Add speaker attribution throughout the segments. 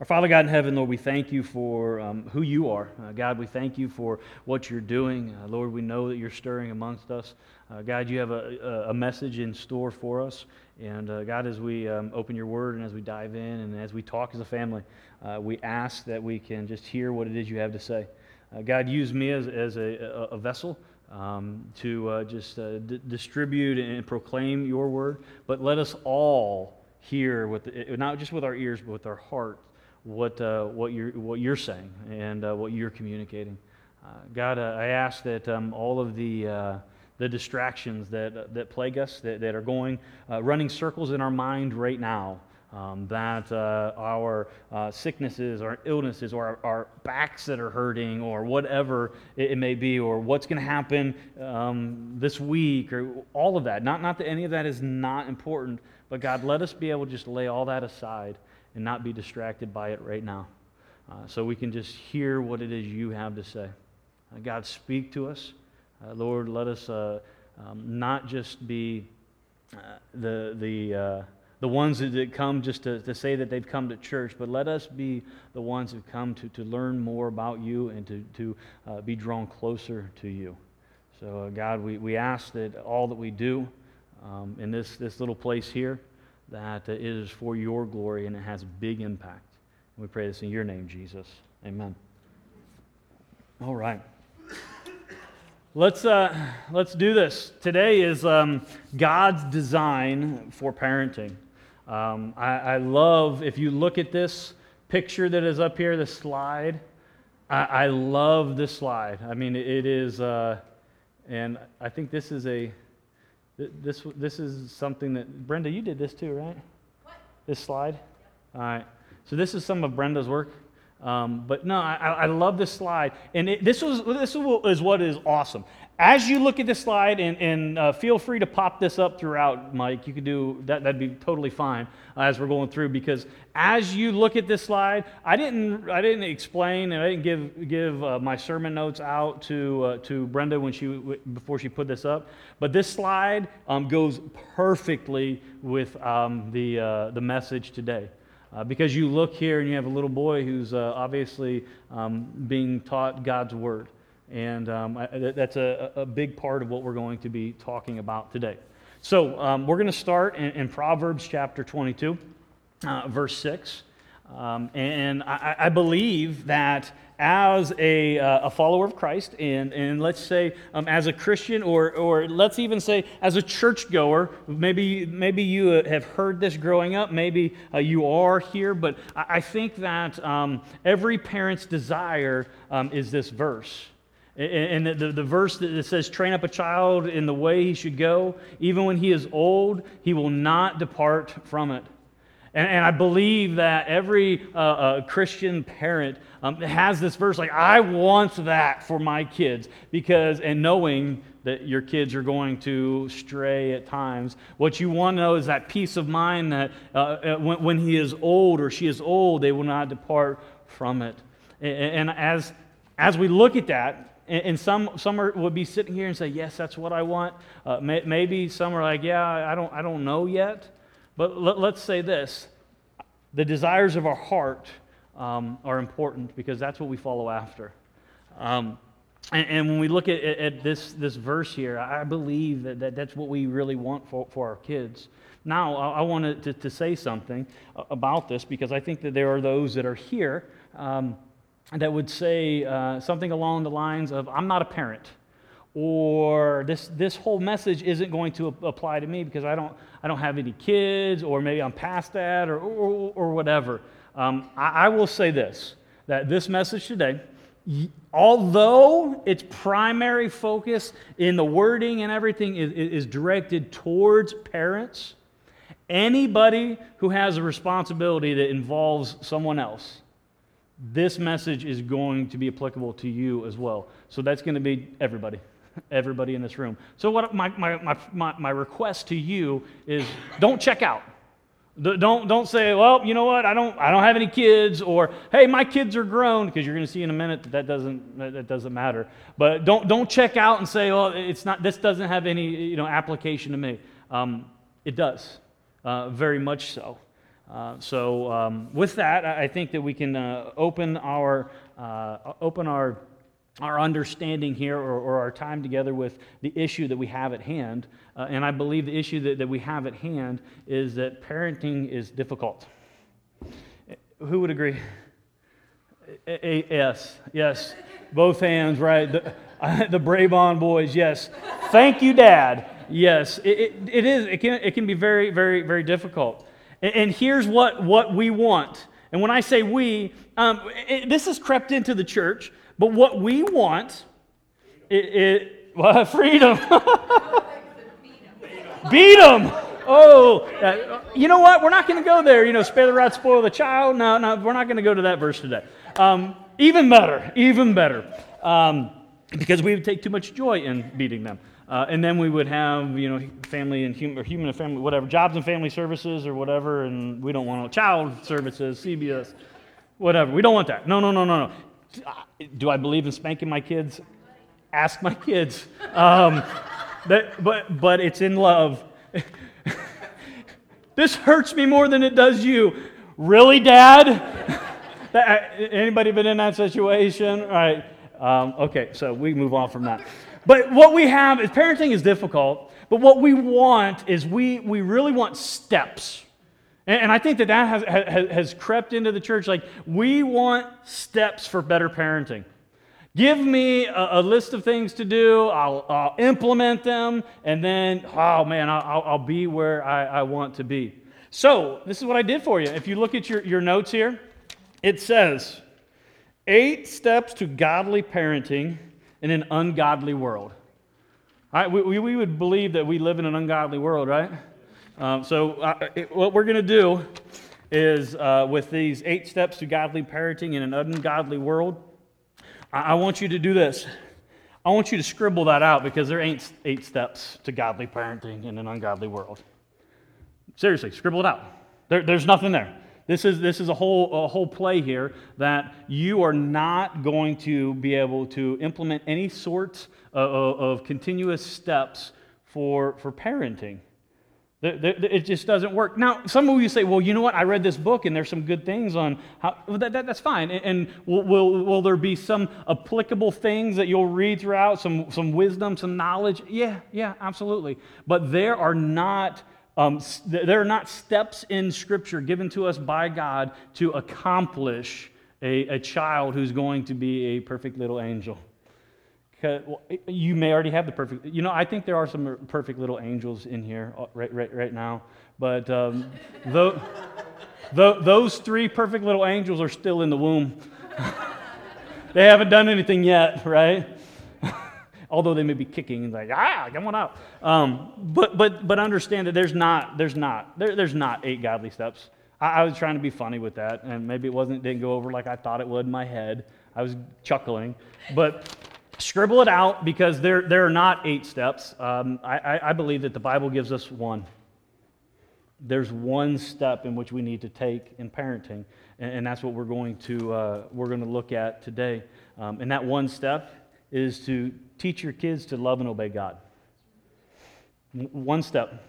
Speaker 1: Our Father God in heaven, Lord, we thank you for um, who you are. Uh, God, we thank you for what you're doing. Uh, Lord, we know that you're stirring amongst us. Uh, God, you have a, a, message in store for us. And uh, God, as we um, open your word and as we dive in and as we talk as a family, uh, we ask that we can just hear what it is you have to say. Uh, God, use me as, as a, a vessel um, to just d- distribute and proclaim your word, but let us all hear, with the, not just with our ears, but with our heart what, uh, what, you're, what you're saying and uh, what you're communicating. Uh, God, uh, I ask that um, all of the, uh, the distractions that, that plague us, that, that are going, uh, running circles in our mind right now, um, that our sicknesses, our illnesses, or our, our, backs that are hurting, or whatever it, it may be, or what's going to happen um, this week, or all of that. Not, not that any of that is not important, but God, let us be able to just lay all that aside and not be distracted by it right now. Uh, so we can just hear what it is you have to say. Uh, God, speak to us. Uh, Lord, let us uh, um, not just be uh, the, the, uh, the ones that come just to, to say that they've come to church, but let us be the ones who come to, to learn more about you and to, to be drawn closer to you. So, God, we, we ask that all that we do um, in this, this little place here, that it is for your glory and it has big impact. We pray this in your name, Jesus. Amen. All right. Let's, uh, let's do this. Today is um, God's design for parenting. Um, I, I, love, if you look at this picture that is up here, the slide, I, I love this slide. I mean, it is, uh, and I think this is a, this, this is something that, Brenda, you did this too, right? What? This slide? All right. So this is some of Brenda's work. Um, but no, I, I, love this slide. And it, this, was, this is what is awesome. As you look at this slide, and, and uh, feel free to pop this up throughout, Mike. You could do that, that'd be totally fine uh, as we're going through. Because as you look at this slide, I didn't, I didn't explain and I didn't give, give uh, my sermon notes out to, uh, to Brenda when she, before she put this up. But this slide um, goes perfectly with um, the, uh, the message today. Uh, because you look here and you have a little boy who's uh, obviously um, being taught God's word. And um, I, that's a, a, big part of what we're going to be talking about today. So um, we're going to start in, in, Proverbs chapter 22, uh, verse 6. Um, and I, I, believe that as a, uh, a, follower of Christ, and, and let's say um, as a Christian, or, or let's even say as a churchgoer, maybe, maybe you have heard this growing up, maybe uh, you are here, but I, I think that um, every parent's desire um, is this verse. And the, the, verse that says, train up a child in the way he should go, even when he is old, he will not depart from it. And, and I believe that every uh, uh, Christian parent um, has this verse like, I want that for my kids, because, and knowing that your kids are going to stray at times, what you want to know is that peace of mind that uh, uh when, when he is old or she is old, they will not depart from it. And, and as, as we look at that, and, some, some are, would be sitting here and say, Yes, that's what I want. Uh, may, maybe some are like, Yeah, I don't, I don't know yet. But let, us say this the desires of our heart um, are important because that's what we follow after. Um, and, and, when we look at, at, this, this verse here, I believe that, that that's what we really want for, for our kids. Now, I, I wanted to, to say something about this because I think that there are those that are here. Um, that would say uh, something along the lines of, I'm not a parent, or this, this whole message isn't going to apply to me because I don't, I don't have any kids, or maybe I'm past that, or, or, or whatever. Um, I, I will say this that this message today, although its primary focus in the wording and everything is, is directed towards parents, anybody who has a responsibility that involves someone else this message is going to be applicable to you as well. So that's going to be everybody, everybody in this room. So, what my, my, my, my request to you is don't check out. Don't, don't say, well, you know what, I don't, I don't have any kids, or hey, my kids are grown, because you're going to see in a minute that that doesn't, that doesn't matter. But don't, don't check out and say, well, it's not, this doesn't have any you know, application to me. Um, it does, uh, very much so. Uh, so, um, with that, I think that we can uh, open our uh, open our our understanding here or, or, our time together with the issue that we have at hand. Uh, and I believe the issue that, that we have at hand is that parenting is difficult. Who would agree? A- a- yes, yes. Both hands, right? The, uh, the Bravon boys, yes. Thank you, Dad. Yes, it, it, it is. It can, it can be very, very, very difficult. And, and here's what, what we want. And when I say we, um, it, this has crept into the church, but what we want, it, well, freedom. Beat them. Oh, uh, you know what? We're not going to go there. You know, spare the rod, spoil the child. No, no, we're not going to go to that verse today. Um, even better, even better. Um, because we would take too much joy in beating them. Uh, and then we would have, you know, family and human, or human and family, whatever, jobs and family services or whatever, and we don't want child services, CPS, whatever. We don't want that. No, no, no, no, no. Do I believe in spanking my kids? Ask my kids. Um, but, but, but it's in love. this hurts me more than it does you. Really, Dad? Anybody been in that situation? All right. Um, okay, so we move on from that. But what we have is parenting is difficult, but what we want is we, we really want steps. And, and I think that that has, has, has crept into the church. Like, we want steps for better parenting. Give me a, a, list of things to do, I'll, I'll, implement them, and then, oh man, I'll, I'll be where I, I, want to be. So, this is what I did for you. If you look at your, your notes here, it says eight steps to godly parenting in an ungodly world. All right, we, we would believe that we live in an ungodly world, right? Um, so, uh, it, what we're going to do is uh, with these eight steps to godly parenting in an ungodly world, I want you to do this. I want you to scribble that out because there ain't eight steps to godly parenting in an ungodly world. Seriously, scribble it out. There, there's nothing there. This is, this is a, whole, a whole play here that you are not going to be able to implement any sorts of, of, of continuous steps for, for parenting. It just doesn't work. Now, some of you say, well, you know what? I read this book and there's some good things on how. Well, that, that, that's fine. And will, will, will there be some applicable things that you'll read throughout, some, some wisdom, some knowledge? Yeah, yeah, absolutely. But there are not. Um, there are not steps in Scripture given to us by God to accomplish a, a child who's going to be a perfect little angel you may already have the perfect. You know, I think there are some perfect little angels in here uh, right, right, right now. But um, the, the, those three perfect little angels are still in the womb. they haven't done anything yet, right? Although they may be kicking, and like ah, come on out. Um, but but but understand that there's not there's not there, there's not eight godly steps. I, I was trying to be funny with that, and maybe it wasn't didn't go over like I thought it would in my head. I was chuckling, but Scribble it out because there, there are not eight steps. Um, I, I believe that the Bible gives us one. There's one step in which we need to take in parenting, and, and that's what we're going to, uh, we're going to look at today. Um, and that one step is to teach your kids to love and obey God. One step.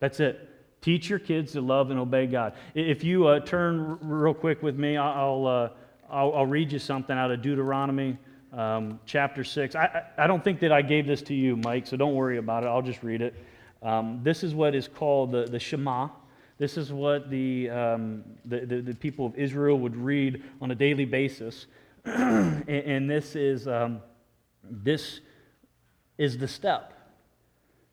Speaker 1: That's it. Teach your kids to love and obey God. If you uh, turn real quick with me, I'll, uh, I'll, I'll read you something out of Deuteronomy um, chapter 6. I, I, don't think that I gave this to you, Mike, so don't worry about it. I'll just read it. Um, this is what is called the, the Shema. This is what the, um, the, the, the, people of Israel would read on a daily basis. and, and, this is, um, this is the step.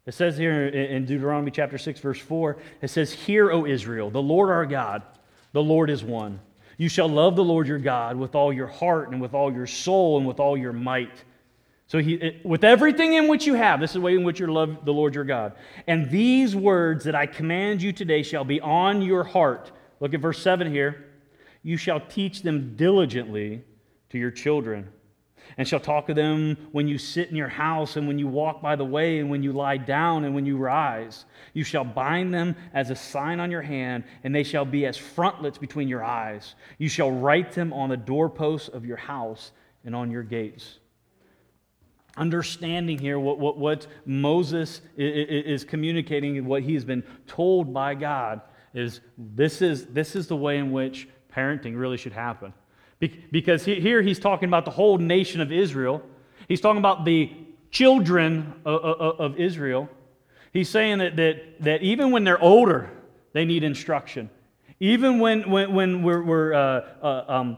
Speaker 1: It says here in Deuteronomy chapter 6, verse 4, it says, Hear, O Israel, the Lord our God, the Lord is one. You shall love the Lord your God with all your heart and with all your soul and with all your might. So, he, with everything in which you have, this is the way in which you love the Lord your God. And these words that I command you today shall be on your heart. Look at verse 7 here. You shall teach them diligently to your children and shall talk of them when you sit in your house, and when you walk by the way, and when you lie down, and when you rise. You shall bind them as a sign on your hand, and they shall be as frontlets between your eyes. You shall write them on the doorposts of your house and on your gates. Understanding here what, what, what Moses is communicating, what he has been told by God is this is, this is the way in which parenting really should happen. Be- because here he's talking about the whole nation of Israel. He's talking about the children of Israel. He's saying that, that, that even when they're older, they need instruction. Even when, when, when we're, we're uh, uh, um,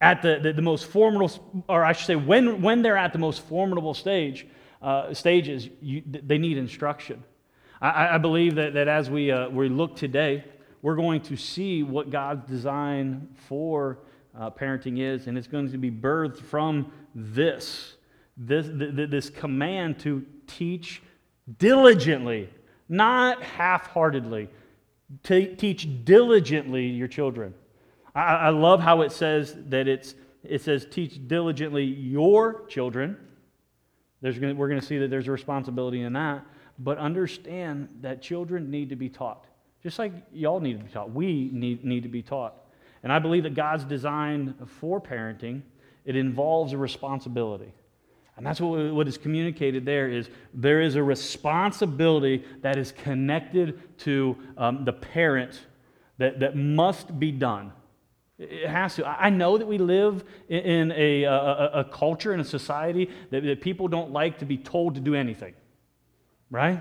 Speaker 1: at the, the, the, most formidable, or I should say, when, when they're at the most formidable stage, uh, stages, you, they need instruction. I, I, believe that, that as we, uh, we look today, we're going to see what God's design for uh, parenting is, and it's going to be birthed from this, this, this command to teach diligently, not half heartedly. To teach diligently your children. I, I love how it says that it's, it says, teach diligently your children. There's gonna, we're going to see that there's a responsibility in that. But understand that children need to be taught. Just like y'all need to be taught, we need, need to be taught. And I believe that God's design for parenting, it involves a responsibility. And that's what, what is communicated there is there is a responsibility that is connected to um, the parent that, that must be done. It has to. I know that we live in a, a, a culture and a society that, that, people don't like to be told to do anything, right?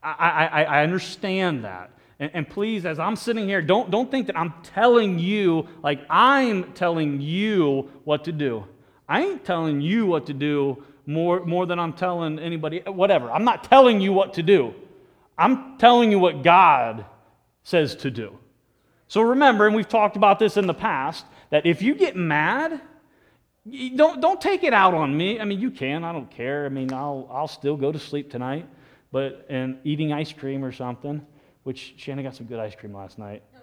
Speaker 1: I, I, I understand that. And, and, please, as I'm sitting here, don't, don't think that I'm telling you, like I'm telling you what to do. I ain't telling you what to do more, more than I'm telling anybody, whatever. I'm not telling you what to do. I'm telling you what God says to do. So remember, and we've talked about this in the past, that if you get mad, don't, don't take it out on me. I mean, you can. I don't care. I mean, I'll, I'll still go to sleep tonight, but and eating ice cream or something, which Shannon got some good ice cream last night. No,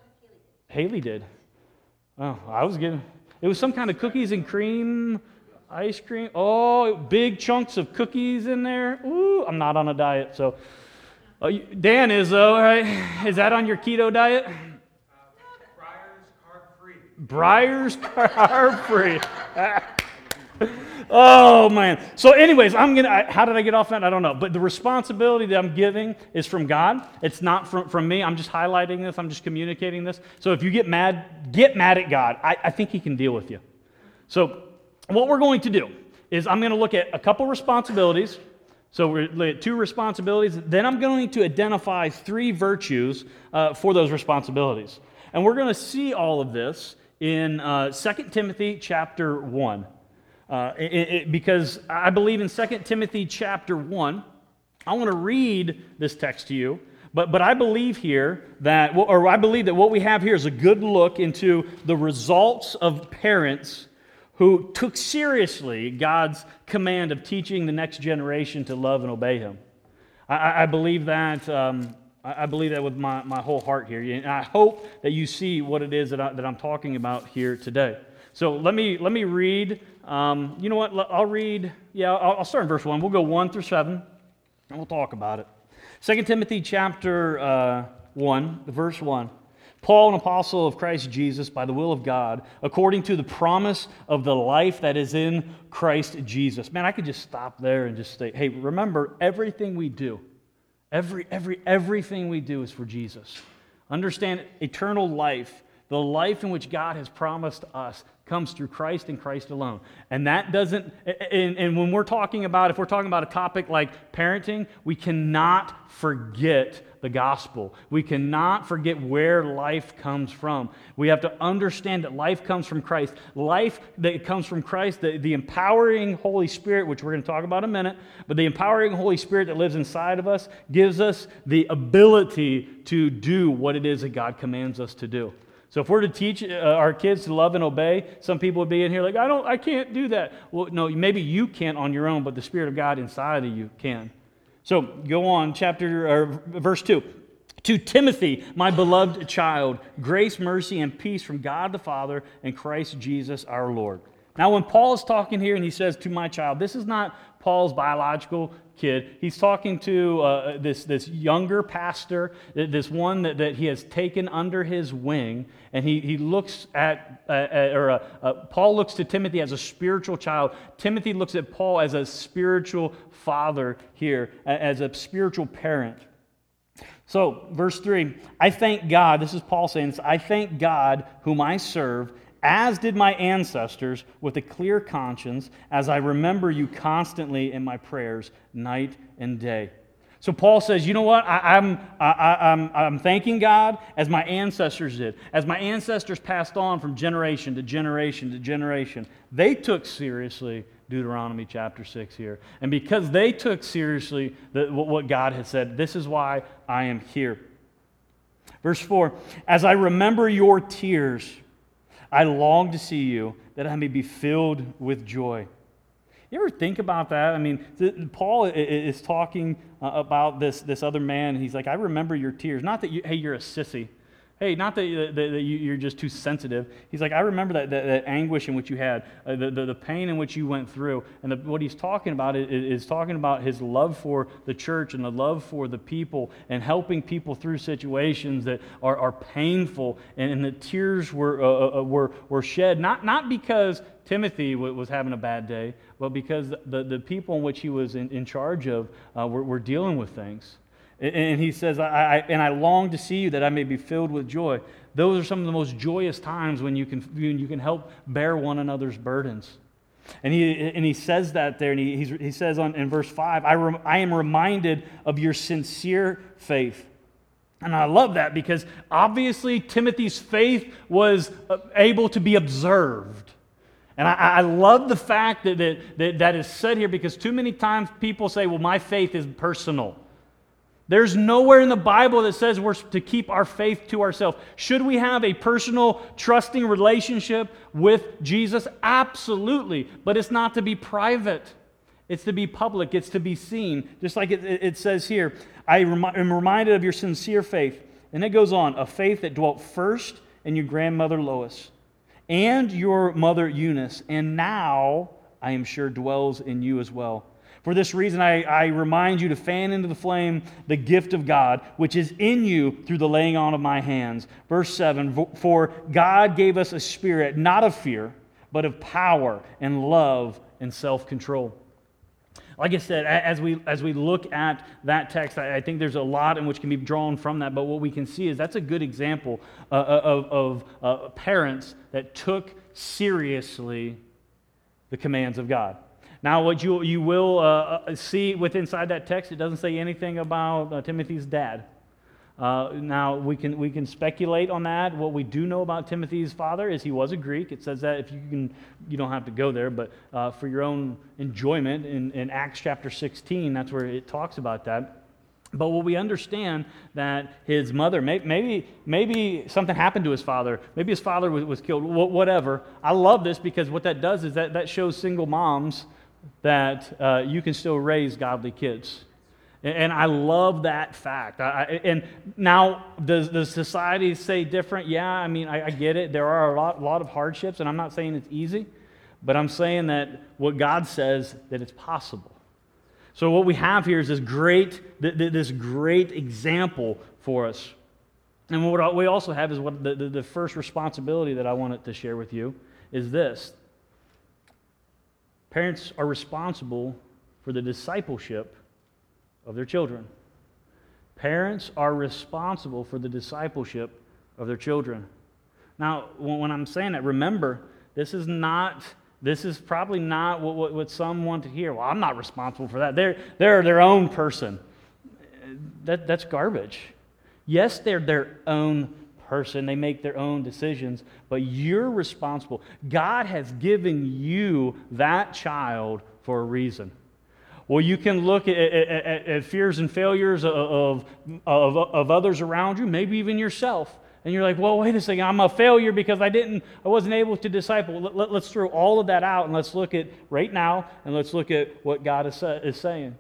Speaker 1: Haley did. Oh, I was getting, it was some kind of cookies and cream ice cream. Oh, big chunks of cookies in there. Ooh, I'm not on a diet, so. Uh, Dan is, though, right? Is that on your keto diet? Briars are free. oh man. So, anyways, I'm gonna. I, how did I get off that? I don't know. But the responsibility that I'm giving is from God. It's not from, from me. I'm just highlighting this. I'm just communicating this. So if you get mad, get mad at God. I, I think He can deal with you. So what we're going to do is I'm going to look at a couple responsibilities. So we're at two responsibilities. Then I'm going to identify three virtues uh, for those responsibilities. And we're going to see all of this in uh, 2 Timothy chapter 1. Uh, it, it, because I believe in 2 Timothy chapter 1, I want to read this text to you, but, but I believe here that, or I believe that what we have here is a good look into the results of parents who took seriously God's command of teaching the next generation to love and obey Him. I, I believe that um, I believe that with my, my whole heart here. And I hope that you see what it is that, I, that I'm talking about here today. So let me, let me read. Um, you know what? I'll read, yeah, I'll, I'll, start in verse 1. We'll go 1 through 7, and we'll talk about it. 2 Timothy chapter uh, 1, verse 1. Paul, an apostle of Christ Jesus, by the will of God, according to the promise of the life that is in Christ Jesus. Man, I could just stop there and just say, hey, remember everything we do Every, every, everything we do is for Jesus. Understand eternal life, the life in which God has promised us, comes through Christ and Christ alone. And that doesn't, and, and when we're talking about, if we're talking about a topic like parenting, we cannot forget the gospel. We cannot forget where life comes from. We have to understand that life comes from Christ. Life that comes from Christ, the, the empowering Holy Spirit, which we're going to talk about in a minute, but the empowering Holy Spirit that lives inside of us gives us the ability to do what it is that God commands us to do. So if we're to teach uh, our kids to love and obey, some people would be in here like, I don't, I can't do that. Well, no, maybe you can't on your own, but the Spirit of God inside of you can. So go on, chapter or verse 2. To Timothy, my beloved child, grace, mercy, and peace from God the Father and Christ Jesus our Lord. Now, when Paul is talking here and he says, To my child, this is not Paul's biological kid. He's talking to uh, this, this younger pastor, this one that, that he has taken under his wing. And he, he looks at, uh, at or uh, uh, Paul looks to Timothy as a spiritual child. Timothy looks at Paul as a spiritual father here, as a spiritual parent. So, verse 3 I thank God, this is Paul saying I thank God whom I serve, as did my ancestors, with a clear conscience, as I remember you constantly in my prayers, night and day. So Paul says, you know what? I, am I'm, I, I'm, I'm thanking God as my ancestors did. As my ancestors passed on from generation to generation to generation, they took seriously Deuteronomy chapter 6 here. And because they took seriously the, what God had said, this is why I am here. Verse 4 As I remember your tears, I long to see you, that I may be filled with joy. You ever think about that? I mean, Paul is talking uh, about this, this other man. He's like, I remember your tears. Not that, you, hey, you're a sissy. Hey, not that, that, that you're just too sensitive. He's like, I remember that, that, that anguish in which you had, uh, the, the, the, pain in which you went through. And the, what he's talking about is, is, talking about his love for the church and the love for the people and helping people through situations that are, are painful. And, and the tears were, uh, uh, uh were, were shed, not, not because Timothy was having a bad day, but because the, the people in which he was in, in charge of uh, were, were dealing with things. And he says, I, I, And I long to see you that I may be filled with joy. Those are some of the most joyous times when you can, when you can help bear one another's burdens. And he, and he says that there, and he, he says on, in verse 5, I, rem, I am reminded of your sincere faith. And I love that because obviously Timothy's faith was uh, able to be observed. And I, I, love the fact that, that, that, that is said here because too many times people say, well, my faith is personal. There's nowhere in the Bible that says we're to keep our faith to ourselves. Should we have a personal, trusting relationship with Jesus? Absolutely. But it's not to be private, it's to be public, it's to be seen. Just like it, it says here I am reminded of your sincere faith. And it goes on a faith that dwelt first in your grandmother Lois and your mother Eunice, and now, I am sure, dwells in you as well. For this reason, I, I, remind you to fan into the flame the gift of God, which is in you through the laying on of my hands. Verse 7 For God gave us a spirit not of fear, but of power and love and self control. Like I said, as we, as we look at that text, I, I, think there's a lot in which can be drawn from that. But what we can see is that's a good example uh, uh of, of uh, parents that took seriously the commands of God. Now, what you, you will uh, uh, see with inside that text, it doesn't say anything about uh, Timothy's dad. Uh, now, we can, we can speculate on that. What we do know about Timothy's father is he was a Greek. It says that if you can, you don't have to go there, but uh, for your own enjoyment, in, in Acts chapter 16, that's where it talks about that. But what we understand that his mother, maybe, maybe something happened to his father. Maybe his father was, was killed, whatever. I love this because what that does is that, that shows single moms that uh, you can still raise godly kids. And I love that fact. I, and now, does, does society say different? Yeah, I mean, I, I get it. There are a lot, lot of hardships, and I'm not saying it's easy, but I'm saying that what God says, that it's possible. So what we have here is this great, this great example for us. And what we also have is what the, the first responsibility that I wanted to share with you is this Parents are responsible for the discipleship of their children. Parents are responsible for the discipleship of their children. Now, when I'm saying that, remember, this is not, this is probably not what, what, what some want to hear. Well, I'm not responsible for that. They're, they're their own person. That, that's garbage. Yes, they're their own person, they make their own decisions, but you're responsible. God has given you that child for a reason. Well, you can look at, at, at fears and failures of, of, of others around you, maybe even yourself. And you're like, well, wait a second, I'm a failure because I didn't, I wasn't able to disciple. Let, us let, throw all of that out and let's look at right now and let's look at what God is, is saying.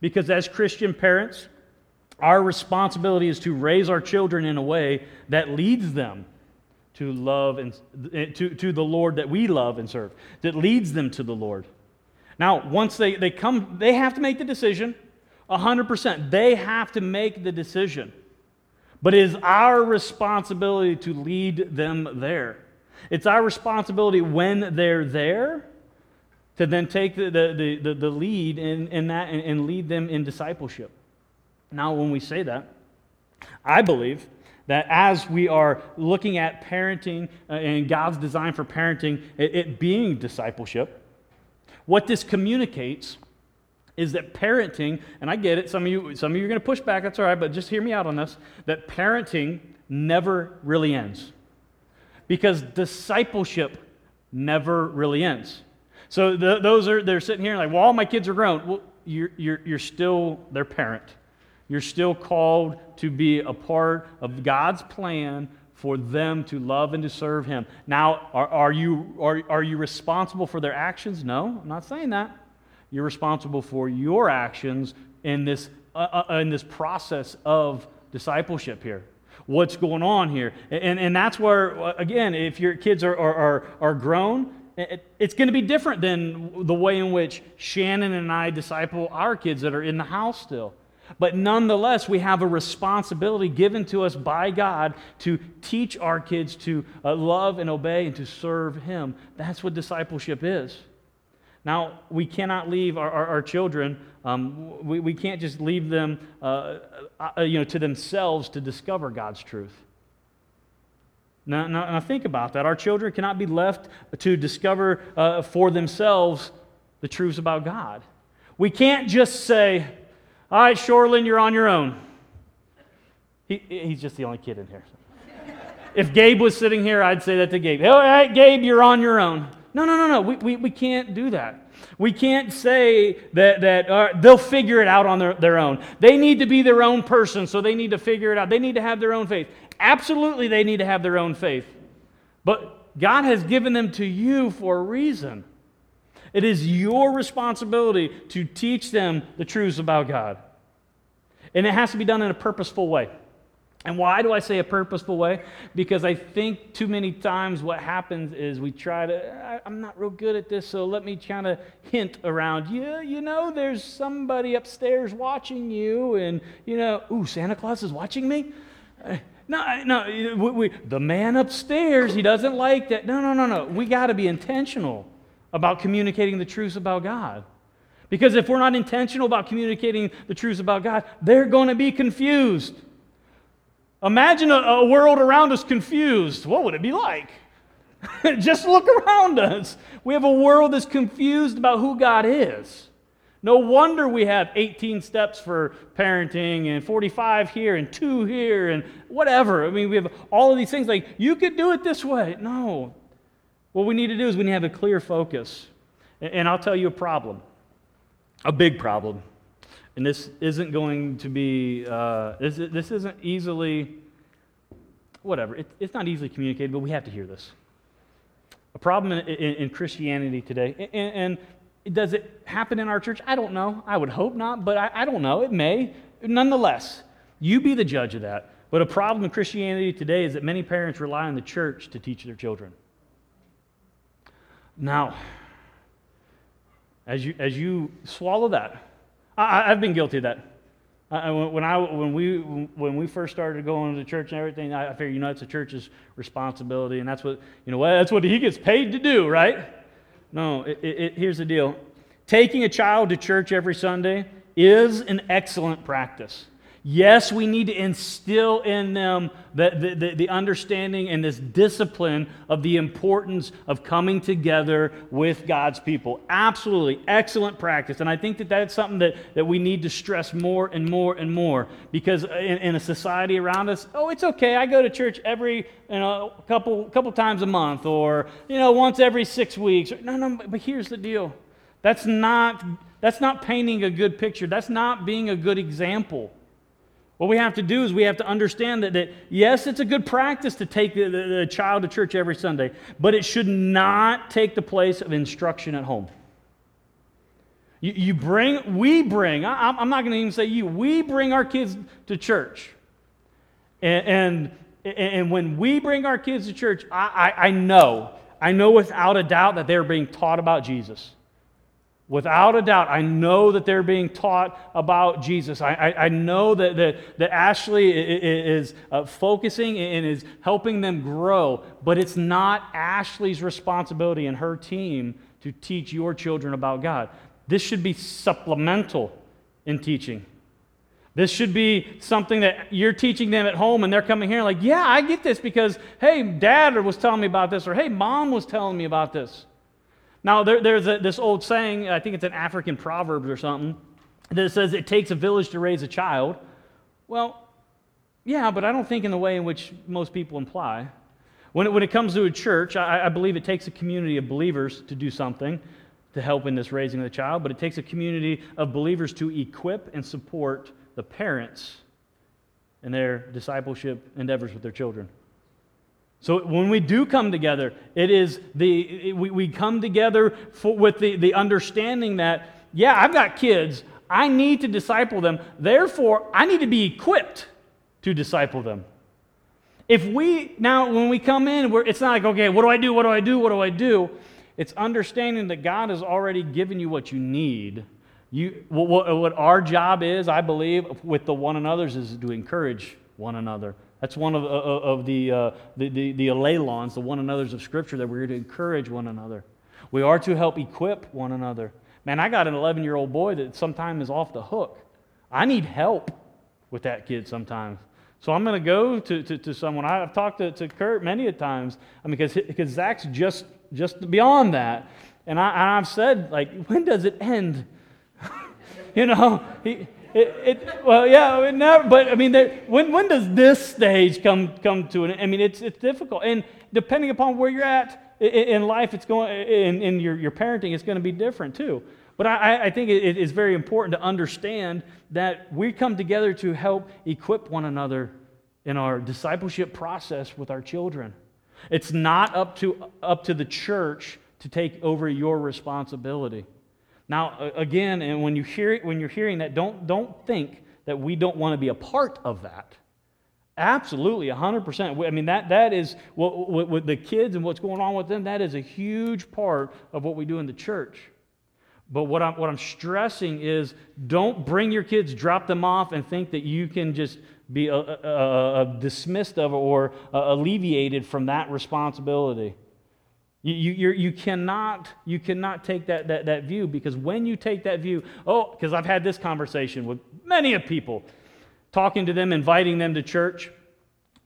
Speaker 1: Because as Christian parents, our responsibility is to raise our children in a way that leads them to love and eh, to, to the Lord that we love and serve, that leads them to the Lord. Now, once they, they come, they have to make the decision 100%. They have to make the decision. But it is our responsibility to lead them there. It's our responsibility when they're there to then take the, the, the, the lead in, in that and, and lead them in discipleship. Now, when we say that, I believe that as we are looking at parenting uh, and God's design for parenting, it, being discipleship, what this communicates is that parenting, and I get it, some of you, some of you are going to push back, that's all right, but just hear me out on this, that parenting never really ends. Because discipleship never really ends. So the, those are, they're sitting here like, well, all my kids are grown. Well, you're, you're, you're still their parent. You're still called to be a part of God's plan for them to love and to serve Him. Now, are, are, you, are, are you responsible for their actions? No, I'm not saying that. You're responsible for your actions in this, uh, uh, in this process of discipleship here. What's going on here? And, and that's where, uh, again, if your kids are, are, are, are grown, it's going to be different than the way in which Shannon and I disciple our kids that are in the house still. But nonetheless, we have a responsibility given to us by God to teach our kids to uh, love and obey and to serve Him. That's what discipleship is. Now, we cannot leave our, our, our children, um, we, we can't just leave them uh, uh, you know, to themselves to discover God's truth. Now, now, now, think about that. Our children cannot be left to discover uh, for themselves the truths about God. We can't just say, all right, Shoreland, you're on your own. He, he's just the only kid in here. if Gabe was sitting here, I'd say that to Gabe. All right, Gabe, you're on your own. No, no, no, no. We, we, we can't do that. We can't say that, that uh, they'll figure it out on their, their own. They need to be their own person, so they need to figure it out. They need to have their own faith. Absolutely, they need to have their own faith. But God has given them to you for a reason. It is your responsibility to teach them the truths about God. And it has to be done in a purposeful way. And why do I say a purposeful way? Because I think too many times what happens is we try to, I'm not real good at this, so let me kind of hint around. Yeah, you know, there's somebody upstairs watching you, and, you know, ooh, Santa Claus is watching me? Eh, no, no, we, we, the man upstairs, he doesn't like that. No, no, no, no. We got to be intentional about communicating the truths about God. Because if we're not intentional about communicating the truths about God, they're going to be confused. Imagine a, a world around us confused. What would it be like? Just look around us. We have a world that's confused about who God is. No wonder we have 18 steps for parenting and 45 here and two here and whatever. I mean, we have all of these things like, you could do it this way. No. What we need to do is we need to have a clear focus. And I'll tell you a problem, a big problem. And this isn't going to be, uh, this, this isn't easily, whatever, it, it's not easily communicated, but we have to hear this. A problem in, in, in Christianity today, and, and does it happen in our church? I don't know. I would hope not, but I, I don't know. It may. Nonetheless, you be the judge of that. But a problem in Christianity today is that many parents rely on the church to teach their children. Now, as you, as you swallow that, I, have been guilty of that. I, when, I, when, we, when we first started going to church and everything, I, I figured, you know, it's the church's responsibility, and that's what, you know, that's what he gets paid to do, right? No, it, it, here's the deal taking a child to church every Sunday is an excellent practice. Yes, we need to instill in them the, the, the, understanding and this discipline of the importance of coming together with God's people. Absolutely, excellent practice. And I think that that's something that, that we need to stress more and more and more because in, in a society around us, oh, it's okay. I go to church every you know, couple, couple times a month or you know, once every six weeks. No, no, but here's the deal that's not, that's not painting a good picture, that's not being a good example. What we have to do is we have to understand that, that yes, it's a good practice to take the, the, the, child to church every Sunday, but it should not take the place of instruction at home. You, you bring, we bring, I, am not going to even say you, we bring our kids to church. And, and, and when we bring our kids to church, I, I, I know, I know without a doubt that they're being taught about Jesus. Without a doubt, I know that they're being taught about Jesus. I, I, I know that, that, that Ashley is uh, focusing and is helping them grow, but it's not Ashley's responsibility and her team to teach your children about God. This should be supplemental in teaching. This should be something that you're teaching them at home and they're coming here like, yeah, I get this because, hey, dad was telling me about this, or hey, mom was telling me about this. Now, there, there's a, this old saying, I think it's an African proverb or something, that says it takes a village to raise a child. Well, yeah, but I don't think in the way in which most people imply. When it, when it comes to a church, I, I believe it takes a community of believers to do something to help in this raising of the child, but it takes a community of believers to equip and support the parents in their discipleship endeavors with their children. So when we do come together, it is the we, we come together for, with the, the understanding that, yeah, I've got kids. I need to disciple them. Therefore, I need to be equipped to disciple them. If we now when we come in, it's not like, okay, what do I do? What do I do? What do I do? It's understanding that God has already given you what you need you, what, what our job is, I believe, with the one another's is to encourage one another. That's one of, of, of the, uh, the, the, the the one another's of Scripture, that we're to encourage one another. We are to help equip one another. Man, I got an 11 year old boy that sometimes is off the hook. I need help with that kid sometimes. So I'm going to go to, to, to someone. I've talked to, to Kurt many a times I mean, because, because Zach's just, just beyond that. And, I, and I've said, like, when does it end? you know, it, it, well, yeah, it never, but I mean, there, when, when does this stage come, come to an I mean, it's, it's difficult. And depending upon where you're at in, in life, it's going, in, in your, your parenting, it's going to be different too. But I, I think it is very important to understand that we come together to help equip one another in our discipleship process with our children. It's not up to, up to the church to take over your responsibility. Now, again, and when, you hear, it, when you're hearing that, don't, don't think that we don't want to be a part of that. Absolutely, 100%. I mean, that, that is what, what, what, the kids and what's going on with them, that is a huge part of what we do in the church. But what I'm, what I'm stressing is don't bring your kids, drop them off, and think that you can just be uh, uh, uh, dismissed of or alleviated from that responsibility. You, you, you, cannot, you cannot take that, that, that view because when you take that view, oh, because I've had this conversation with many of people, talking to them, inviting them to church,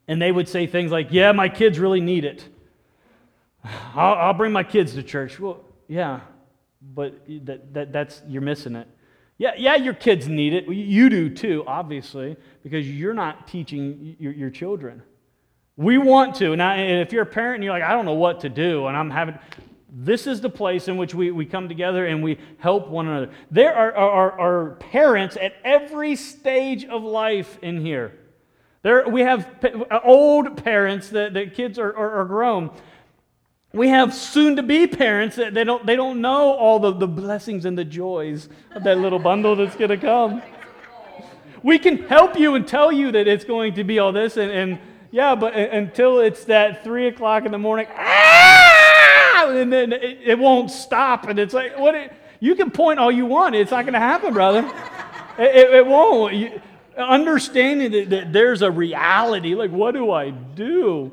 Speaker 1: and they would say things like, Yeah, my kids really need it. I'll, I'll bring my kids to church. Well, yeah, but that, that, that's, you're missing it. Yeah, yeah, your kids need it. You do too, obviously, because you're not teaching your, your children. We want to. Now, if you're a parent and you're like, I don't know what to do, and I'm having, this is the place in which we, we come together and we help one another. There are, are, are parents at every stage of life in here. There, we have uh, old parents that, that kids are, are, are grown. We have soon to be parents that they don't, they don't know all the, the blessings and the joys of that little bundle that's going to come. We can help you and tell you that it's going to be all this, and, and yeah, but until it's that three o'clock in the morning, ah! and then it, it won't stop. And it's like, what? It, you can point all you want. It's not going to happen, brother. it, it, it, won't. You, understanding that, that there's a reality, like, what do I do?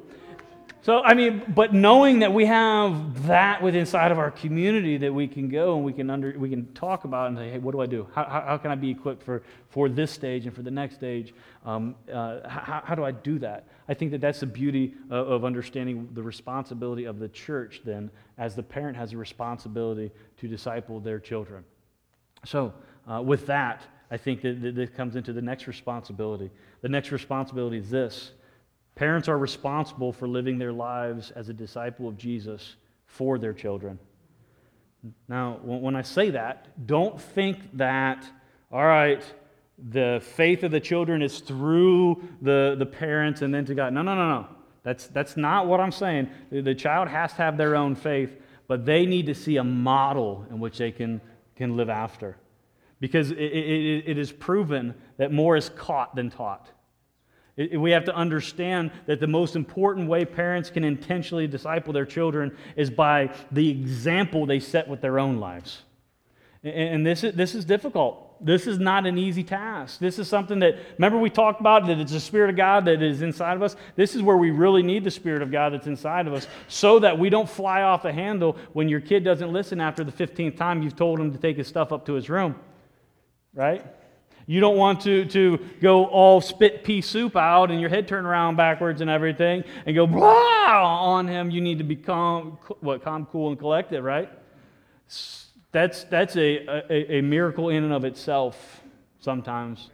Speaker 1: So, I mean, but knowing that we have that within inside of our community that we can go and we can, under, we can talk about and say, hey, what do I do? How, how, how can I be equipped for, for this stage and for the next stage? Um, uh, how, how do I do that? I think that that's the beauty of, of understanding the responsibility of the church then, as the parent has a responsibility to disciple their children. So, uh, with that, I think that, that this comes into the next responsibility. The next responsibility is this Parents are responsible for living their lives as a disciple of Jesus for their children. Now, when I say that, don't think that, all right, the faith of the children is through the, the parents and then to God. No, no, no, no. That's, that's not what I'm saying. The child has to have their own faith, but they need to see a model in which they can, can live after. Because it, it, it is proven that more is caught than taught. We have to understand that the most important way parents can intentionally disciple their children is by the example they set with their own lives. And this is, this is difficult. This is not an easy task. This is something that, remember, we talked about that it's the Spirit of God that is inside of us. This is where we really need the Spirit of God that's inside of us so that we don't fly off the handle when your kid doesn't listen after the 15th time you've told him to take his stuff up to his room. Right? You don't want to, to go all spit pea soup out and your head turn around backwards and everything and go blah on him. You need to be calm, what, calm, cool, and collected, right? That's, that's a, a, a miracle in and of itself sometimes.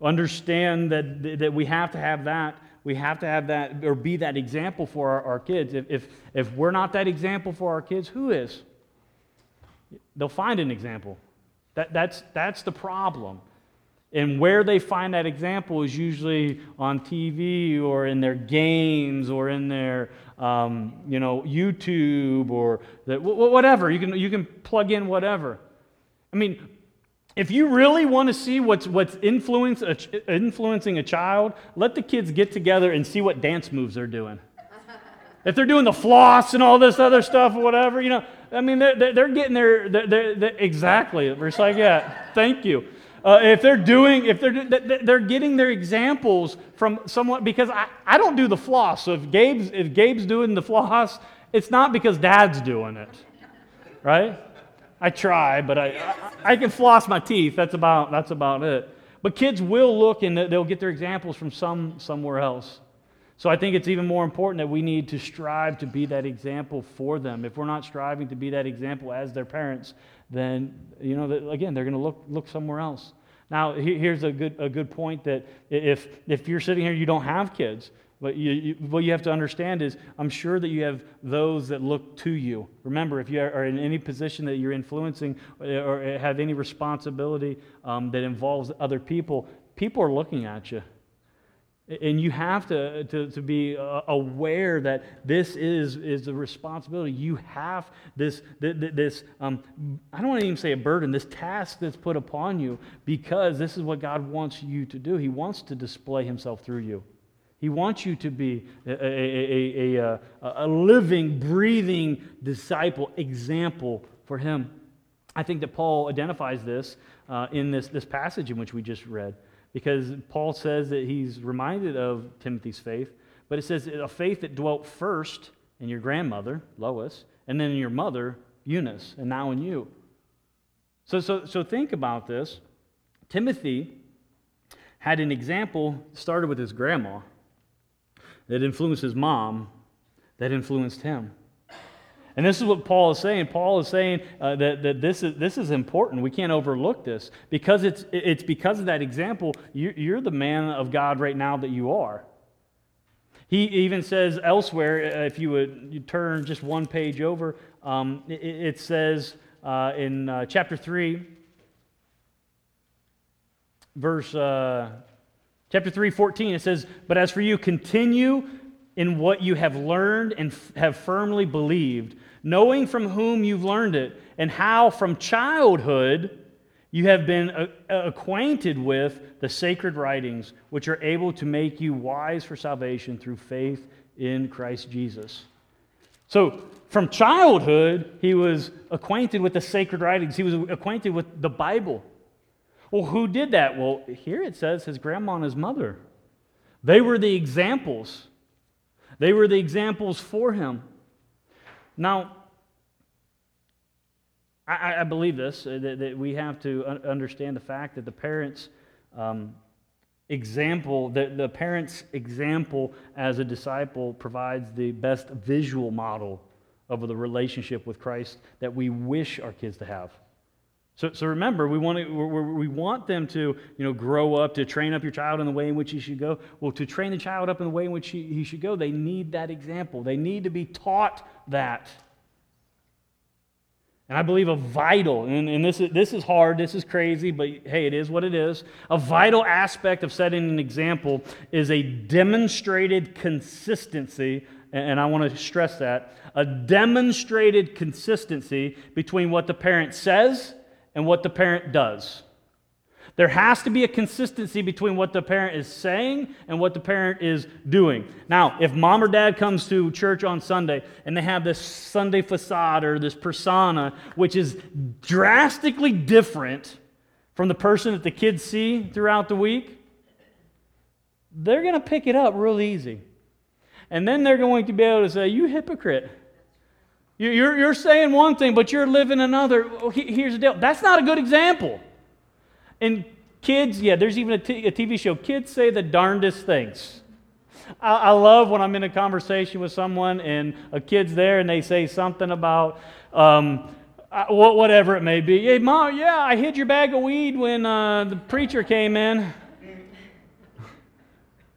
Speaker 1: Understand that, that we have to have that. We have to have that or be that example for our, our kids. If, if, if we're not that example for our kids, who is? They'll find an example. That, that's, that's the problem. And where they find that example is usually on TV or in their games or in their, um, you know, YouTube or the, whatever. You can, you can plug in whatever. I mean, if you really want to see what's, what's influence, influencing a child, let the kids get together and see what dance moves they're doing. if they're doing the floss and all this other stuff or whatever, you know, I mean, they're, they're getting their, they're, they're, exactly, it's like, yeah, thank you. Uh, if they're doing, if they're, they're getting their examples from someone, because I, I don't do the floss. So if Gabe's, if Gabe's doing the floss, it's not because dad's doing it, right? I try, but I, I, I can floss my teeth. That's about, that's about it. But kids will look and they'll get their examples from some, somewhere else. So I think it's even more important that we need to strive to be that example for them. If we're not striving to be that example as their parents, then, you know, again, they're going to look, look somewhere else. Now, here's a good, a good point that if, if you're sitting here, you don't have kids, but you, you, what you have to understand is I'm sure that you have those that look to you. Remember, if you are in any position that you're influencing or have any responsibility um, that involves other people, people are looking at you. And you have to, to, to be uh, aware that this is, is a responsibility. You have this, this um, I don't want to even say a burden, this task that's put upon you because this is what God wants you to do. He wants to display Himself through you. He wants you to be a, a, a, a, living, breathing disciple, example for Him. I think that Paul identifies this uh, in this, this passage in which we just read because Paul says that he's reminded of Timothy's faith, but it says a faith that dwelt first in your grandmother, Lois, and then in your mother, Eunice, and now in you. So, so, so think about this. Timothy had an example started with his grandma that influenced his mom, that influenced him. And this is what Paul is saying. Paul is saying uh, that, that this, is, this is important. We can't overlook this. Because it's, it's because of that example, you, you're the man of God right now that you are. He even says elsewhere, uh, if you would you turn just one page over, um, it, it, says uh, in uh, chapter 3, verse, uh, chapter 3, 14, it says, But as for you, continue in what you have learned and f- have firmly believed, knowing from whom you've learned it, and how from childhood you have been a- acquainted with the sacred writings, which are able to make you wise for salvation through faith in Christ Jesus. So, from childhood, he was acquainted with the sacred writings, he was acquainted with the Bible. Well, who did that? Well, here it says his grandma and his mother. They were the examples they were the examples for him. Now, I, I believe this, uh, that, that, we have to understand the fact that the parents' um, example, the, the parents' example as a disciple provides the best visual model of the relationship with Christ that we wish our kids to have. So, so remember, we want, to, we want them to you know, grow up, to train up your child in the way in which he should go. Well, to train the child up in the way in which he, he should go, they need that example. They need to be taught that. And I believe a vital, and, and this, is, this is hard, this is crazy, but hey, it is what it is. A vital aspect of setting an example is a demonstrated consistency, and I want to stress that a demonstrated consistency between what the parent says and what the parent does. There has to be a consistency between what the parent is saying and what the parent is doing. Now, if mom or dad comes to church on Sunday and they have this Sunday facade or this persona, which is drastically different from the person that the kids see throughout the week, they're going to pick it up real easy. And then they're going to be able to say, You hypocrite. You're, you're saying one thing, but you're living another. Here's the deal that's not a good example. And Kids, yeah, there's even a, t- a TV show. Kids say the darndest things. I, I love when I'm in a conversation with someone and a kid's there and they say something about um, uh, whatever it may be. Hey, mom, yeah, I hid your bag of weed when uh, the preacher came in.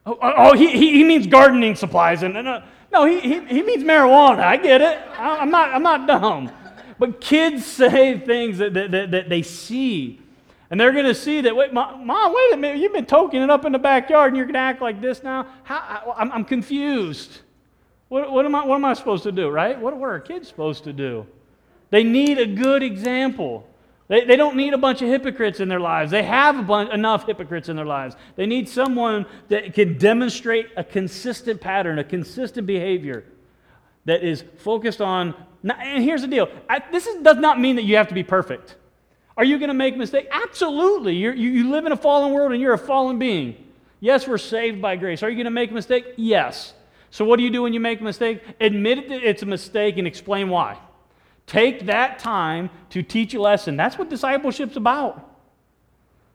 Speaker 1: oh, oh, oh he, he, means gardening supplies. And, uh, no, he, he, he means marijuana. I get it. I, I'm not, I'm not dumb. But kids say things that, that, that, that they see and they're going to see that, wait, mom, wait a minute, you've been toking it up in the backyard and you're going to act like this now? How, I'm, I'm confused. What, what, am I, what am I supposed to do, right? What, what are kids supposed to do? They need a good example. They, they don't need a bunch of hypocrites in their lives. They have bunch, enough hypocrites in their lives. They need someone that can demonstrate a consistent pattern, a consistent behavior that is focused on. And here's the deal I, this is, does not mean that you have to be perfect. Are you going to make mistakes? Absolutely. You're, you you live in a fallen world and you're a fallen being. Yes, we're saved by grace. Are you going to make a mistake? Yes. So, what do you do when you make a mistake? Admit that it's a mistake and explain why. Take that time to teach a lesson. That's what discipleship's about.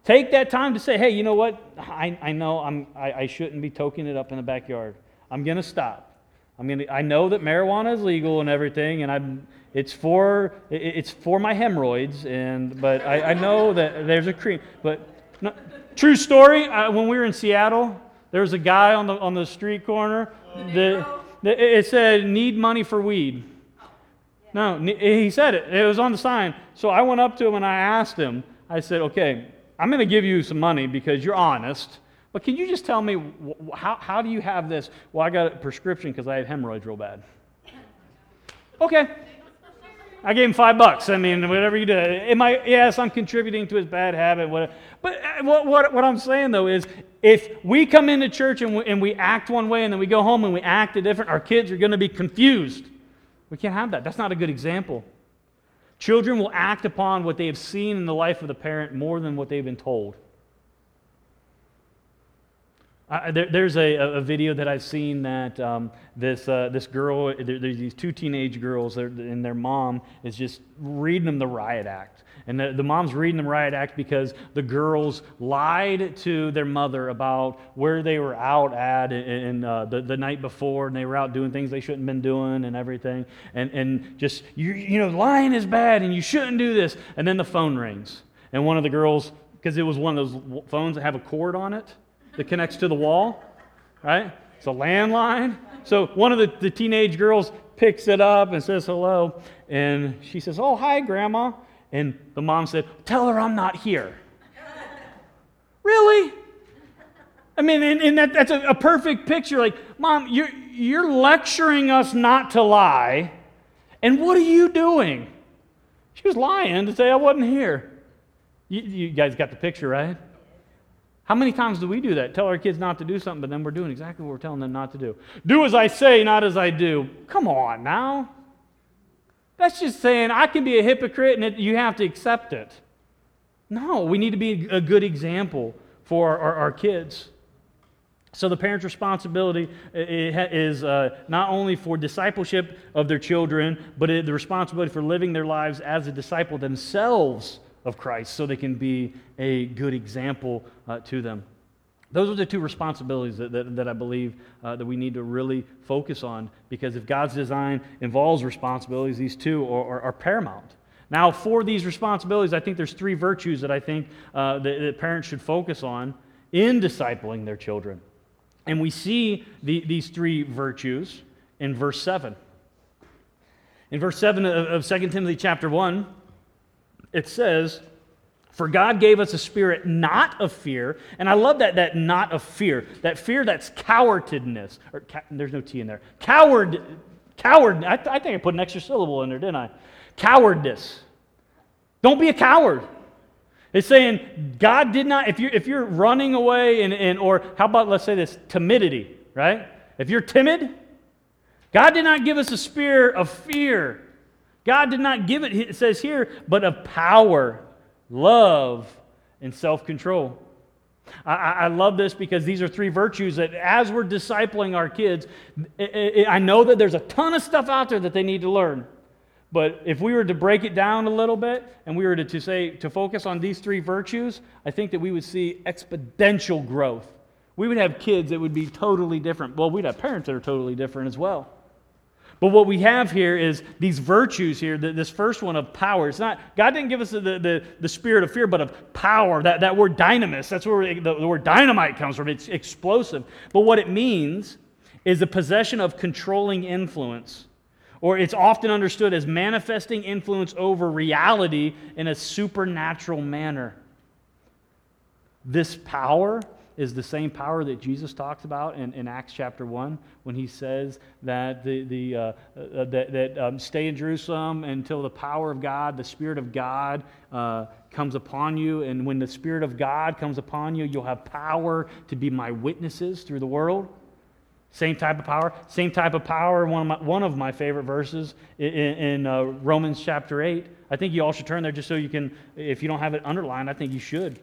Speaker 1: Take that time to say, hey, you know what? I, I know I'm, I, I shouldn't be toking it up in the backyard. I'm going to stop. I'm gonna, I know that marijuana is legal and everything, and I'm, it's for, it's for my hemorrhoids, and, but I, I know that there's a cream. But no, true story, I, when we were in Seattle, there was a guy on the, on the street corner that, that it said, need money for weed. No, he said it. It was on the sign. So I went up to him and I asked him, I said, okay, I'm going to give you some money because you're honest. But can you just tell me, how, how do you have this? Well, I got a prescription because I have hemorrhoids real bad. Okay. I gave him five bucks. I mean, whatever you do. Am I, yes, I'm contributing to his bad habit. Whatever. But uh, what, what, what I'm saying, though, is if we come into church and we, and we act one way and then we go home and we act a different, our kids are going to be confused. We can't have that. That's not a good example. Children will act upon what they have seen in the life of the parent more than what they've been told. There, there's a, a, video that I've seen that um, this, uh, this girl, there, there's these two teenage girls, and their mom is just reading them the riot act. And the, the mom's reading the riot act because the girls lied to their mother about where they were out at in, uh, the, the night before, and they were out doing things they shouldn't have been doing and everything. And, and just, you, you know, lying is bad, and you shouldn't do this. And then the phone rings. And one of the girls, because it was one of those phones that have a cord on it, that connects to the wall, right? It's a landline. So one of the, the teenage girls picks it up and says hello. And she says, Oh, hi, Grandma. And the mom said, Tell her I'm not here. really? I mean, and, and that, that's a, a, perfect picture. Like, Mom, you're, you're lecturing us not to lie. And what are you doing? She was lying to say I wasn't here. You, you guys got the picture, right? How many times do we do that? Tell our kids not to do something, but then we're doing exactly what we're telling them not to do. Do as I say, not as I do. Come on now. That's just saying I can be a hypocrite and it, you have to accept it. No, we need to be a good example for our, our, our kids. So the parent's responsibility is uh, not only for discipleship of their children, but the responsibility for living their lives as a disciple themselves of Christ so they can be a good example uh, to them. Those are the two responsibilities that, that, that I believe uh, that we need to really focus on because if God's design involves responsibilities, these two are, are, are paramount. Now, for these responsibilities, I think there's three virtues that I think uh, that, that, parents should focus on in discipling their children. And we see the, these three virtues in verse 7. In verse 7 of, of 2 Timothy chapter 1, it says, For God gave us a spirit not of fear. And I love that, that not of fear. That fear that's cowardness. Or ca- there's no T in there. Coward, coward. I, I think I put an extra syllable in there, didn't I? Cowardice. Don't be a coward. It's saying God did not, if you're, if you're running away, and, and, or how about, let's say this, timidity, right? If you're timid, God did not give us a spirit of fear, God did not give it, it says here, but of power, love, and self control. I, I, love this because these are three virtues that, as we're discipling our kids, I know that there's a ton of stuff out there that they need to learn. But if we were to break it down a little bit and we were to, to say to focus on these three virtues, I think that we would see exponential growth. We would have kids that would be totally different. Well, we'd have parents that are totally different as well. But what we have here is these virtues here, this first one of power. It's not, God didn't give us the, the, the spirit of fear, but of power. That, that word dynamis, that's where the, the word dynamite comes from. It's explosive. But what it means is the possession of controlling influence. Or it's often understood as manifesting influence over reality in a supernatural manner. This power is the same power that Jesus talks about in, in Acts chapter 1 when he says that, the, the, uh, uh, that, that um, stay in Jerusalem until the power of God, the Spirit of God, uh, comes upon you. And when the Spirit of God comes upon you, you'll have power to be my witnesses through the world. Same type of power. Same type of power. One of my, one of my favorite verses in, in uh, Romans chapter 8. I think you all should turn there just so you can, if you don't have it underlined, I think you should.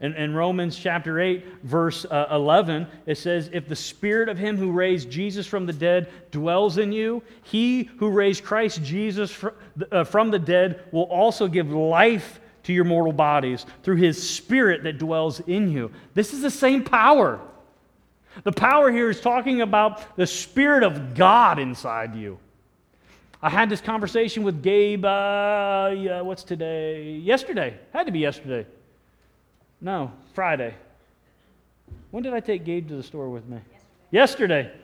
Speaker 1: In, in Romans chapter 8, verse uh, 11, it says, If the spirit of him who raised Jesus from the dead dwells in you, he who raised Christ Jesus fr- uh, from the dead will also give life to your mortal bodies through his spirit that dwells in you. This is the same power. The power here is talking about the spirit of God inside you. I had this conversation with Gabe, uh, yeah, what's today? Yesterday. Had to be yesterday. No, Friday. When did I take Gabe to the store with me? Yesterday. yesterday.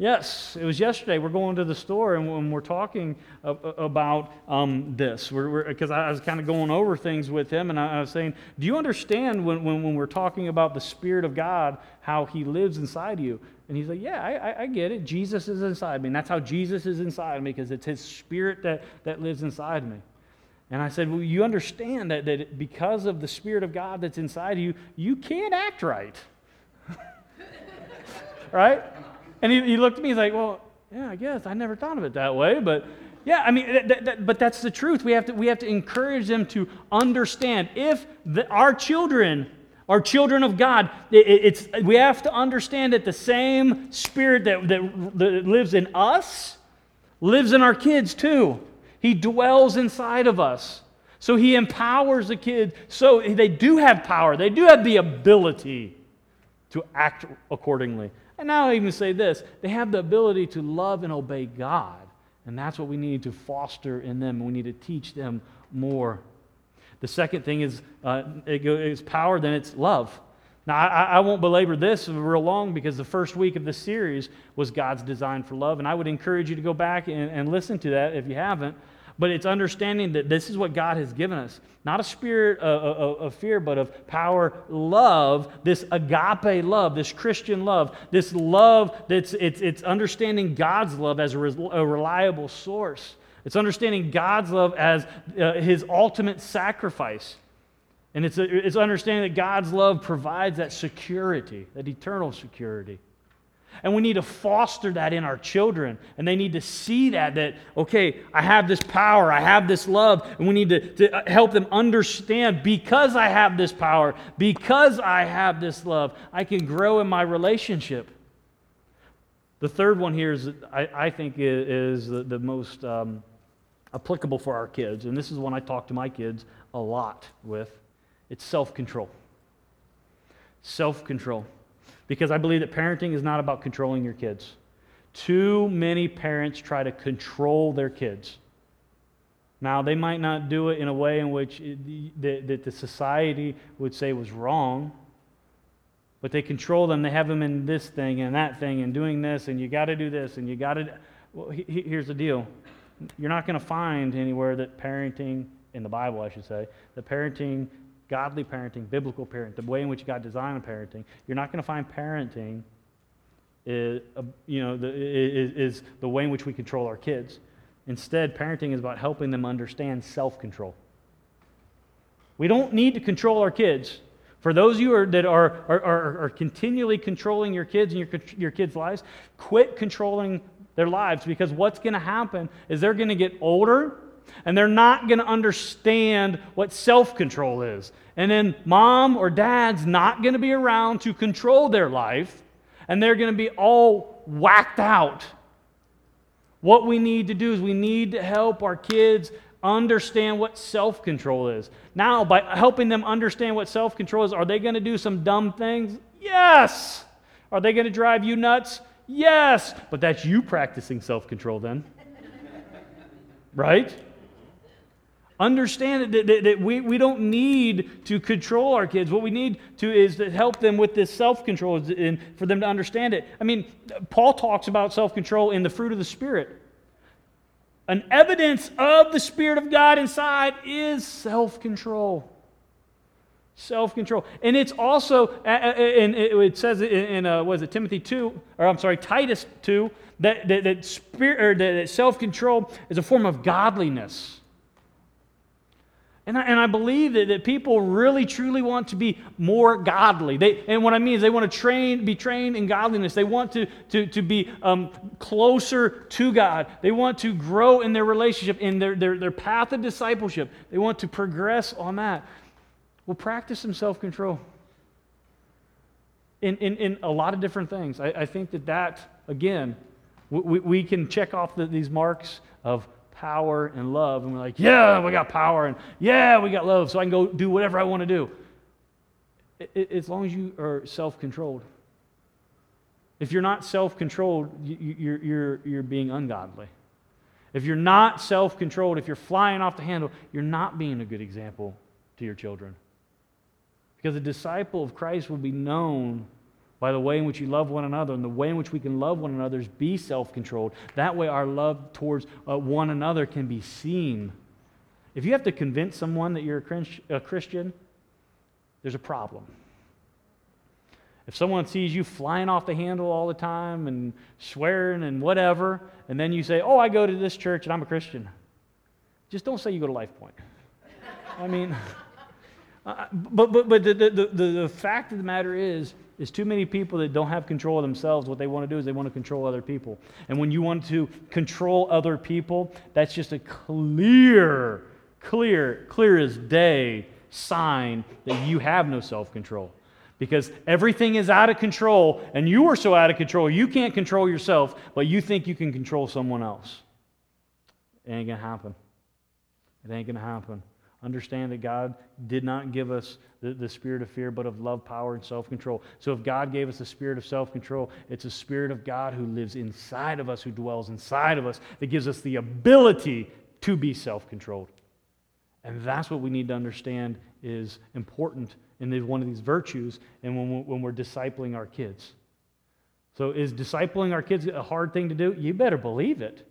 Speaker 1: Yes, it was yesterday. We're going to the store and we're talking about um, this. Because I was kind of going over things with him and I was saying, Do you understand when, when, when, we're talking about the Spirit of God, how He lives inside you? And he's like, Yeah, I, I get it. Jesus is inside me. And that's how Jesus is inside me because it's His Spirit that, that lives inside me. And I said, Well, you understand that, that because of the Spirit of God that's inside of you, you can't act right. right? And he, he looked at me, he's like, Well, yeah, I guess. I never thought of it that way. But yeah, I mean, that, that, but that's the truth. We have, to, we have to encourage them to understand. If the, our children are children of God, it, it's, we have to understand that the same Spirit that, that, that lives in us lives in our kids too. He dwells inside of us. So he empowers the kids. So they do have power, they do have the ability to act accordingly. And now I even say this they have the ability to love and obey God. And that's what we need to foster in them. We need to teach them more. The second thing is uh, it's power, then it's love. Now, I, I, won't belabor this real long because the first week of the series was God's design for love. And I would encourage you to go back and, and listen to that if you haven't. But it's understanding that this is what God has given us. Not a spirit of, of, of, fear, but of power, love, this agape love, this Christian love, this love that's it's, it's understanding God's love as a, a reliable source. It's understanding God's love as uh, his ultimate sacrifice. And it's, a, it's understanding that God's love provides that security, that eternal security. And we need to foster that in our children. And they need to see that, that, okay, I have this power, I have this love. And we need to, to help them understand because I have this power, because I have this love, I can grow in my relationship. The third one here is, I, I think, is, the, the most um, applicable for our kids. And this is one I talk to my kids a lot with it's self control. Self control because I believe that parenting is not about controlling your kids. Too many parents try to control their kids. Now, they might not do it in a way in which that, that the society would say was wrong, but they control them. They have them in this thing and that thing and doing this, and you got to do this, and you got to. Well, he, here's the deal you're not going to find anywhere that parenting, in the Bible, I should say, that parenting godly parenting, biblical parenting, the way in which God designed parenting, you're not going to find parenting is, uh, you know, the, is, is the way in which we control our kids. Instead, parenting is about helping them understand self control. We don't need to control our kids. For those of you are, that are, are, are, are continually controlling your kids and your, your kids' lives, quit controlling their lives because what's going to happen is they're going to get older and they're not going to understand what self control is. And then mom or dad's not going to be around to control their life, and they're going to be all whacked out. What we need to do is we need to help our kids understand what self control is. Now, by helping them understand what self control is, are they going to do some dumb things? Yes. Are they going to drive you nuts? Yes. But that's you practicing self control then. right? Understand that, that, that, we, we don't need to control our kids. What we need to is to help them with this self control and for them to understand it. I mean, Paul talks about self control in the fruit of the Spirit. An evidence of the Spirit of God inside is self control. Self control. And it's also, and it says in, uh, was it Timothy 2, or I'm sorry, Titus 2, that, that, that, spirit, or that self control is a form of godliness. And I, and I believe that, that people really truly want to be more godly. They, and what I mean is they want to train, be trained in godliness. They want to, to, to be um, closer to God. They want to grow in their relationship, in their, their, their path of discipleship. They want to progress on that. Well, practice some self control in, in, in a lot of different things. I, I think that that, again, we, we can check off the, these marks of power and love. And we're like, yeah, we got power and yeah, we got love, so I can go do whatever I want to do. It, it, as long as you are self controlled. If you're not self controlled, you, you're, you're, you're being ungodly. If you're not self controlled, if you're flying off the handle, you're not being a good example to your children. Because a disciple of Christ will be known by the way in which you love one another and the way in which we can love one another is be self controlled. That way, our love towards uh, one another can be seen. If you have to convince someone that you're a Christian, there's a problem. If someone sees you flying off the handle all the time and swearing and whatever, and then you say, Oh, I go to this church and I'm a Christian, just don't say you go to Life Point. I mean, uh, but, but, but the, the, the, the fact of the matter is, is too many people that don't have control of themselves. What they want to do is they want to control other people. And when you want to control other people, that's just a clear, clear, clear as day sign that you have no self control. Because everything is out of control, and you are so out of control, you can't control yourself, but you think you can control someone else. It ain't gonna happen. It ain't gonna happen. Understand that God did not give us the, the spirit of fear, but of love, power, and self control. So if God gave us the spirit of self control, it's a spirit of God who lives inside of us, who dwells inside of us, that gives us the ability to be self controlled. And that's what we need to understand is important in one of these virtues and when, when we're discipling our kids. So, is discipling our kids a hard thing to do? You better believe it.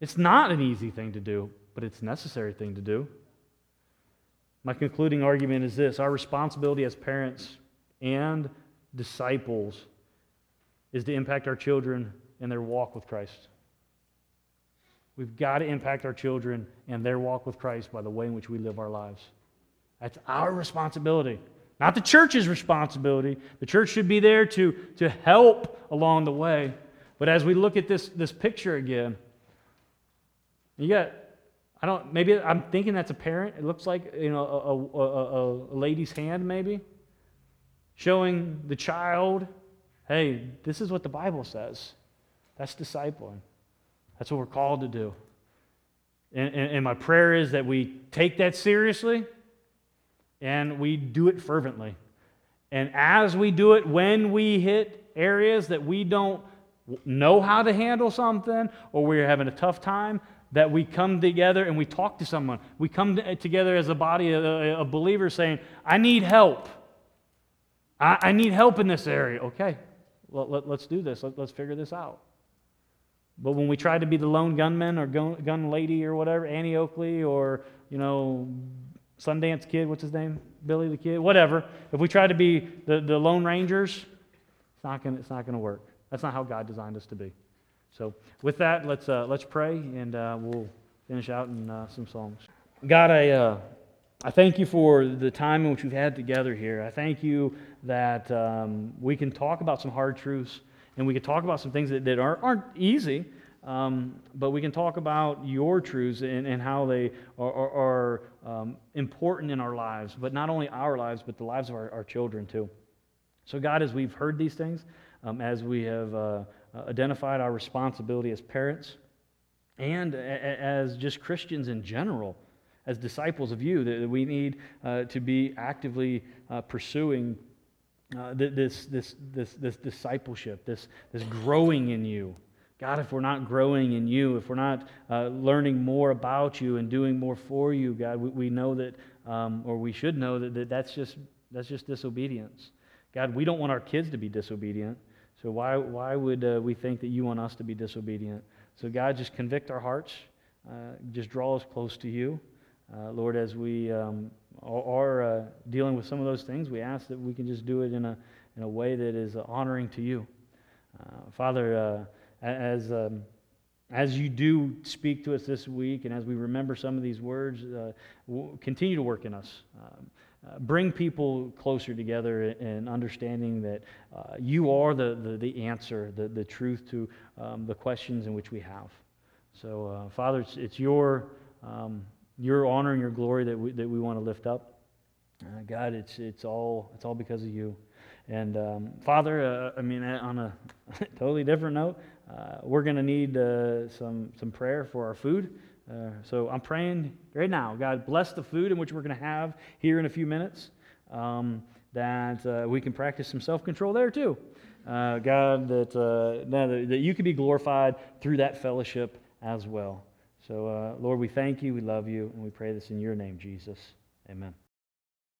Speaker 1: It's not an easy thing to do, but it's a necessary thing to do. My concluding argument is this our responsibility as parents and disciples is to impact our children in their walk with Christ. We've got to impact our children and their walk with Christ by the way in which we live our lives. That's our responsibility, not the church's responsibility. The church should be there to, to help along the way. But as we look at this, this picture again, you got I don't, maybe I'm thinking that's a parent. It looks like, you know, a, a, a, a lady's hand, maybe, showing the child, hey, this is what the Bible says. That's discipling. That's what we're called to do. And, and, and, my prayer is that we take that seriously and we do it fervently. And as we do it, when we hit areas that we don't know how to handle something or we're having a tough time, that we come together and we talk to someone. We come together as a body of a believers saying, I need help. I, I need help in this area. Okay, well, let, us do this. Let, us figure this out. But when we try to be the lone gunman or gun, gun lady or whatever, Annie Oakley or, you know, Sundance Kid, what's his name? Billy the Kid, whatever. If we try to be the, the Lone Rangers, it's not going to work. That's not how God designed us to be. So, with that, let's, uh, let's pray and uh, we'll finish out in uh, some songs. God, I, uh, I thank you for the time in which we've had together here. I thank you that um, we can talk about some hard truths and we can talk about some things that, that aren't, aren't easy, um, but we can talk about your truths and, and how they are, are, are um, important in our lives, but not only our lives, but the lives of our, our children too. So, God, as we've heard these things, um, as we have uh, identified our responsibility as parents and as just Christians in general, as disciples of you, that we need uh, to be actively uh, pursuing uh, this, this, this, this discipleship, this, this growing in you. God, if we're not growing in you, if we're not uh, learning more about you and doing more for you, God, we, we know that, um, or we should know that, that that's, just, that's just disobedience. God, we don't want our kids to be disobedient. So why, why would uh, we think that you want us to be disobedient? So, God, just convict our hearts. Uh, just draw us close to you. Uh, Lord, as we um, are uh, dealing with some of those things, we ask that we can just do it in a, in a way that is honoring to you. Uh, Father, uh, as, um, as you do speak to us this week and as we remember some of these words, uh, continue to work in us. Um, uh, bring people closer together in understanding that uh, you are the, the, the, answer, the, the truth to um, the questions in which we have. So, uh, Father, it's, it's your, um, your honor and your glory that we, that we want to lift up. Uh, God, it's, it's, all, it's all because of you. And um, Father, uh, I mean, on a totally different note, uh, we're going to need some, some prayer for our food. Uh, so I'm praying right now, God, bless the food in which we're going to have here in a few minutes, um, that uh, we can practice some self control there too. Uh, God, that, uh, that, that you can be glorified through that fellowship as well. So, uh, Lord, we thank you, we love you, and we pray this in your name, Jesus. Amen.